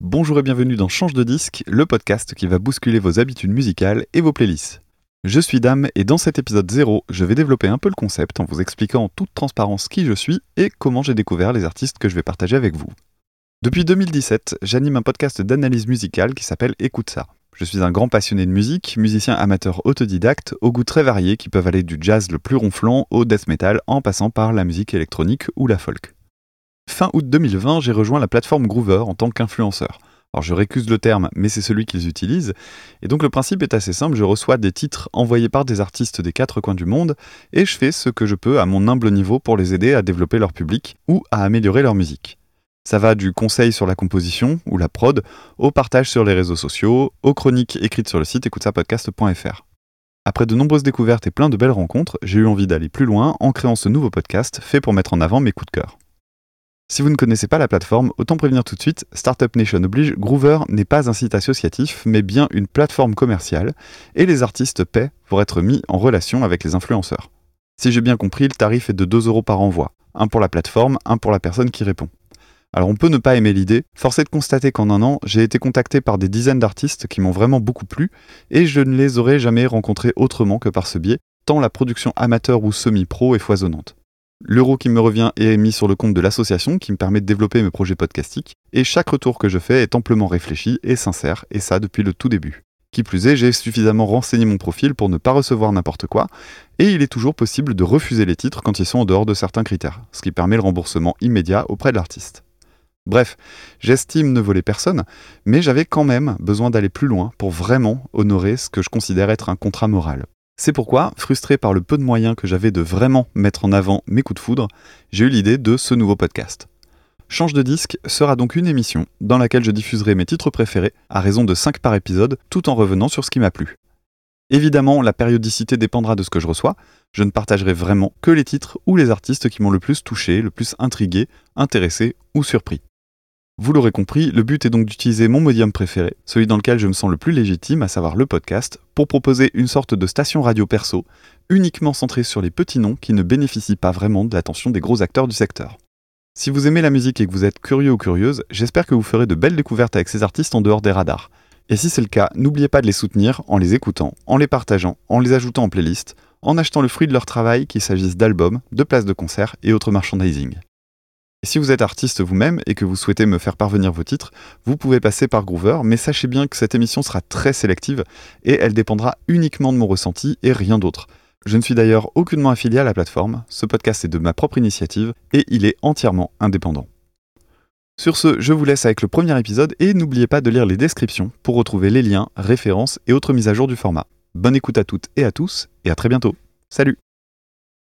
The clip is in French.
Bonjour et bienvenue dans Change de disque, le podcast qui va bousculer vos habitudes musicales et vos playlists. Je suis Dame et dans cet épisode 0, je vais développer un peu le concept en vous expliquant en toute transparence qui je suis et comment j'ai découvert les artistes que je vais partager avec vous. Depuis 2017, j'anime un podcast d'analyse musicale qui s'appelle Écoute ça. Je suis un grand passionné de musique, musicien amateur autodidacte, aux goûts très variés qui peuvent aller du jazz le plus ronflant au death metal en passant par la musique électronique ou la folk. Fin août 2020, j'ai rejoint la plateforme Groover en tant qu'influenceur. Alors je récuse le terme, mais c'est celui qu'ils utilisent. Et donc le principe est assez simple, je reçois des titres envoyés par des artistes des quatre coins du monde, et je fais ce que je peux à mon humble niveau pour les aider à développer leur public ou à améliorer leur musique. Ça va du conseil sur la composition ou la prod, au partage sur les réseaux sociaux, aux chroniques écrites sur le site écoutesapodcast.fr. Après de nombreuses découvertes et plein de belles rencontres, j'ai eu envie d'aller plus loin en créant ce nouveau podcast fait pour mettre en avant mes coups de cœur. Si vous ne connaissez pas la plateforme, autant prévenir tout de suite, Startup Nation oblige, Groover n'est pas un site associatif, mais bien une plateforme commerciale, et les artistes paient pour être mis en relation avec les influenceurs. Si j'ai bien compris, le tarif est de 2 euros par envoi, un pour la plateforme, un pour la personne qui répond. Alors on peut ne pas aimer l'idée, force est de constater qu'en un an, j'ai été contacté par des dizaines d'artistes qui m'ont vraiment beaucoup plu, et je ne les aurais jamais rencontrés autrement que par ce biais, tant la production amateur ou semi-pro est foisonnante. L'euro qui me revient est mis sur le compte de l'association qui me permet de développer mes projets podcastiques, et chaque retour que je fais est amplement réfléchi et sincère, et ça depuis le tout début. Qui plus est, j'ai suffisamment renseigné mon profil pour ne pas recevoir n'importe quoi, et il est toujours possible de refuser les titres quand ils sont en dehors de certains critères, ce qui permet le remboursement immédiat auprès de l'artiste. Bref, j'estime ne voler personne, mais j'avais quand même besoin d'aller plus loin pour vraiment honorer ce que je considère être un contrat moral. C'est pourquoi, frustré par le peu de moyens que j'avais de vraiment mettre en avant mes coups de foudre, j'ai eu l'idée de ce nouveau podcast. Change de disque sera donc une émission dans laquelle je diffuserai mes titres préférés à raison de 5 par épisode tout en revenant sur ce qui m'a plu. Évidemment, la périodicité dépendra de ce que je reçois, je ne partagerai vraiment que les titres ou les artistes qui m'ont le plus touché, le plus intrigué, intéressé ou surpris. Vous l'aurez compris, le but est donc d'utiliser mon médium préféré, celui dans lequel je me sens le plus légitime, à savoir le podcast, pour proposer une sorte de station radio perso, uniquement centrée sur les petits noms qui ne bénéficient pas vraiment de l'attention des gros acteurs du secteur. Si vous aimez la musique et que vous êtes curieux ou curieuse, j'espère que vous ferez de belles découvertes avec ces artistes en dehors des radars. Et si c'est le cas, n'oubliez pas de les soutenir en les écoutant, en les partageant, en les ajoutant en playlist, en achetant le fruit de leur travail, qu'il s'agisse d'albums, de places de concert et autres merchandising. Si vous êtes artiste vous-même et que vous souhaitez me faire parvenir vos titres, vous pouvez passer par Groover, mais sachez bien que cette émission sera très sélective et elle dépendra uniquement de mon ressenti et rien d'autre. Je ne suis d'ailleurs aucunement affilié à la plateforme, ce podcast est de ma propre initiative et il est entièrement indépendant. Sur ce, je vous laisse avec le premier épisode et n'oubliez pas de lire les descriptions pour retrouver les liens, références et autres mises à jour du format. Bonne écoute à toutes et à tous et à très bientôt. Salut